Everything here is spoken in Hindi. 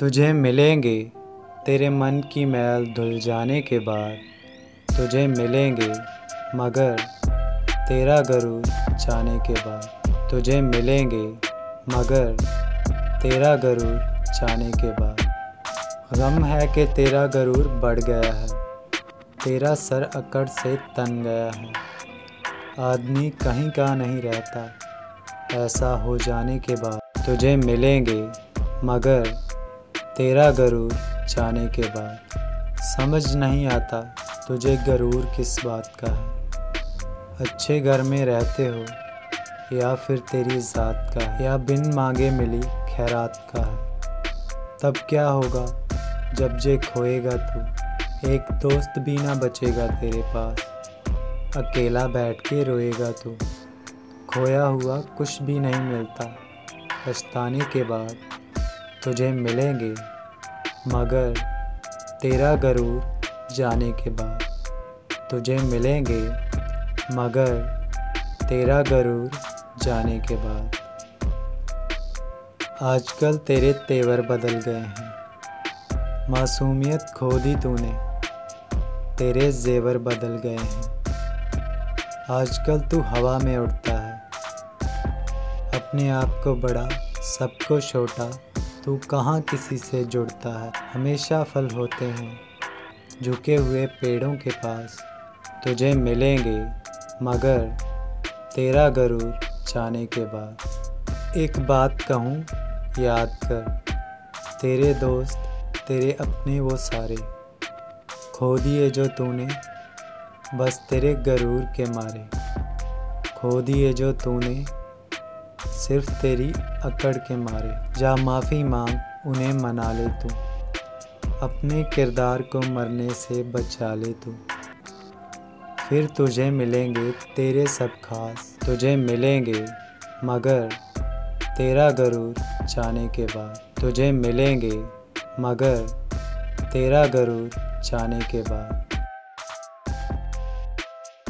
तुझे मिलेंगे, तेरे मन की मैल धुल जाने के बाद। तुझे मिलेंगे, मगर तेरा गरूर जाने के बाद। तुझे मिलेंगे, मगर तेरा गरूर जाने के बाद। गम है कि तेरा गरूर बढ़ गया है, तेरा सर अकड़ से तन गया है। आदमी कहीं का नहीं रहता, ऐसा हो जाने के बाद। तुझे मिलेंगे, मगर तेरा गरूर जाने के बाद समझ नहीं आता तुझे गरूर किस बात का है। अच्छे घर में रहते हो या फिर तेरी ज़ात का या बिन मांगे मिली खैरात का है। तब क्या होगा जब जे खोएगा तू, एक दोस्त भी ना बचेगा तेरे पास। अकेला बैठ के रोएगा तू, खोया हुआ कुछ भी नहीं मिलता। पछताने के बाद तुझे मिलेंगे, मगर तेरा गरूर जाने के बाद। तुझे मिलेंगे, मगर तेरा गरूर जाने के बाद। आजकल तेरे तेवर बदल गए हैं। मासूमियत खो दी तूने, तेरे जेवर बदल गए हैं। आजकल तू हवा में उड़ता है, अपने आप को बड़ा, सबको छोटा तू कहाँ किसी से जुड़ता है? हमेशा फल होते हैं, झुके हुए पेड़ों के पास। तुझे मिलेंगे, मगर तेरा गरूर जाने के बाद। एक बात कहूँ, याद कर। तेरे दोस्त, तेरे अपने वो सारे। खो दिए जो तूने, बस तेरे गरूर के मारे। खो दिए जो तूने सिर्फ़ तेरी अकड़ के मारे। जा माफ़ी मांग, उन्हें मना ले तू। अपने किरदार को मरने से बचा ले तू। फिर तुझे मिलेंगे तेरे सब खास। तुझे मिलेंगे, मगर तेरा गरूर जाने के बाद। तुझे मिलेंगे, मगर तेरा गरूर जाने के बाद।